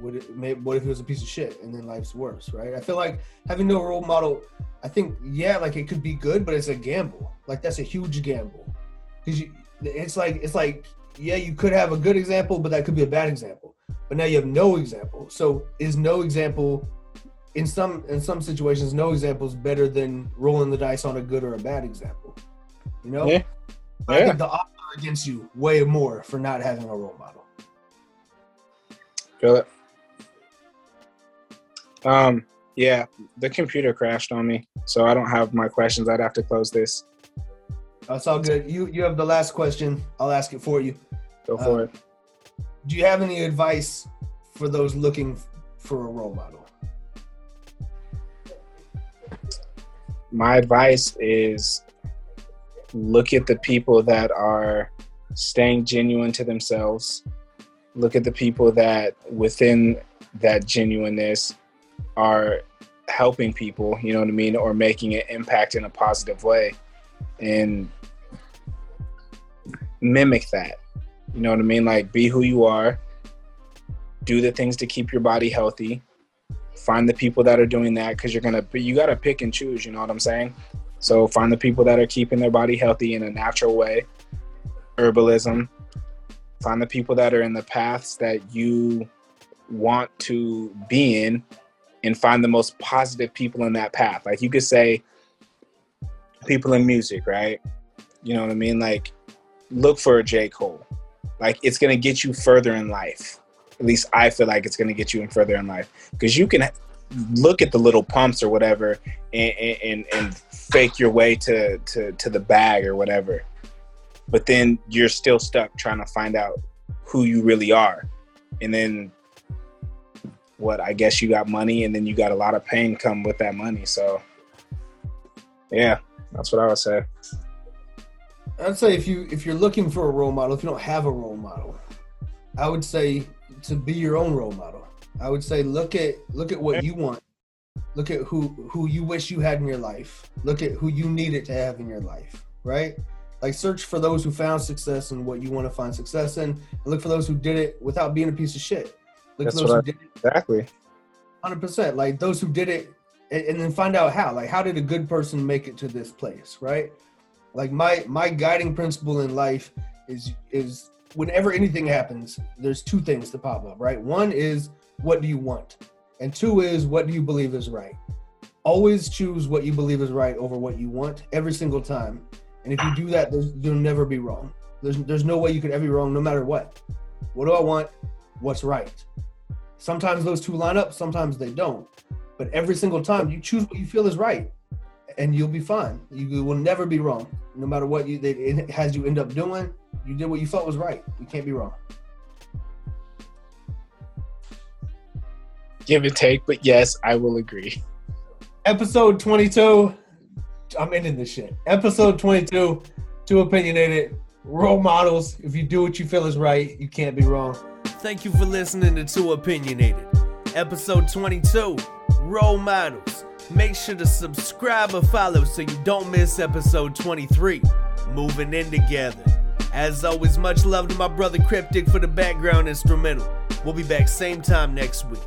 would it? may- What if it was a piece of shit and then life's worse, right? I feel like having no role model. I think, yeah, like it could be good, but it's a gamble. Like that's a huge gamble because. It's like it's like yeah, you could have a good example, but that could be a bad example. But now you have no example. So is no example in some in some situations no example is better than rolling the dice on a good or a bad example. You know? Yeah. I Yeah. think the odds are against you way more for not having a role model. Feel it. Um, yeah, the computer crashed on me, so I don't have my questions. I'd have to close this. That's all good. You you have the last question. I'll ask it for you. Go for Uh, it. Do you have any advice for those looking for a role model? My advice is look at the people that are staying genuine to themselves. Look at the people that within that genuineness are helping people, you know what I mean, or making an impact in a positive way. And mimic that. You know what I mean? Like be who you are. Do the things to keep your body healthy. Find the people that are doing that because you're gonna you gotta pick and choose, you know what I'm saying? So find the people that are keeping their body healthy in a natural way. Herbalism. Find the people that are in the paths that you want to be in and find the most positive people in that path. Like you could say people in music, right? You know what I mean? Like look for a J. Cole. Like it's gonna get you further in life. At least I feel like it's gonna get you in further in life. Because you can look at the Lil Pumps or whatever and, and, and fake your way to, to, to the bag or whatever. But then you're still stuck trying to find out who you really are. And then what I guess you got money and then you got a lot of pain come with that money. So yeah, that's what I would say. I'd say if you if you're looking for a role model, if you don't have a role model, I would say to be your own role model. I would say look at look at what you want. Look at who who you wish you had in your life. Look at who you needed to have in your life, right? Like search for those who found success and what you want to find success in, and look for those who did it without being a piece of shit. Look That's for those who did it Exactly. Hundred percent. Like those who did it, and, and then find out how. Like, how did a good person make it to this place? Right. Like my my guiding principle in life is is whenever anything happens, there's two things to pop up. Right. One is what do you want, and two is what do you believe is right. Always choose what you believe is right over what you want every single time. And if you do that, there's, you'll never be wrong. There's there's no way you could ever be wrong, no matter what. What do I want? What's right? Sometimes those two line up, sometimes they don't. But every single time, you choose what you feel is right, and you'll be fine. You will never be wrong, no matter what you they, it has you end up doing. You did what you felt was right. You can't be wrong. Give and take, but yes, I will agree. Episode 22. I'm ending this shit. Episode 22. Two Opinionated. Role models. If you do what you feel is right, you can't be wrong. Thank you for listening to Two Opinionated. Episode 22 Role Models. Make sure to subscribe or follow so you don't miss episode 23. Moving in together. As always, much love to my brother Cryptic for the background instrumental. We'll be back same time next week.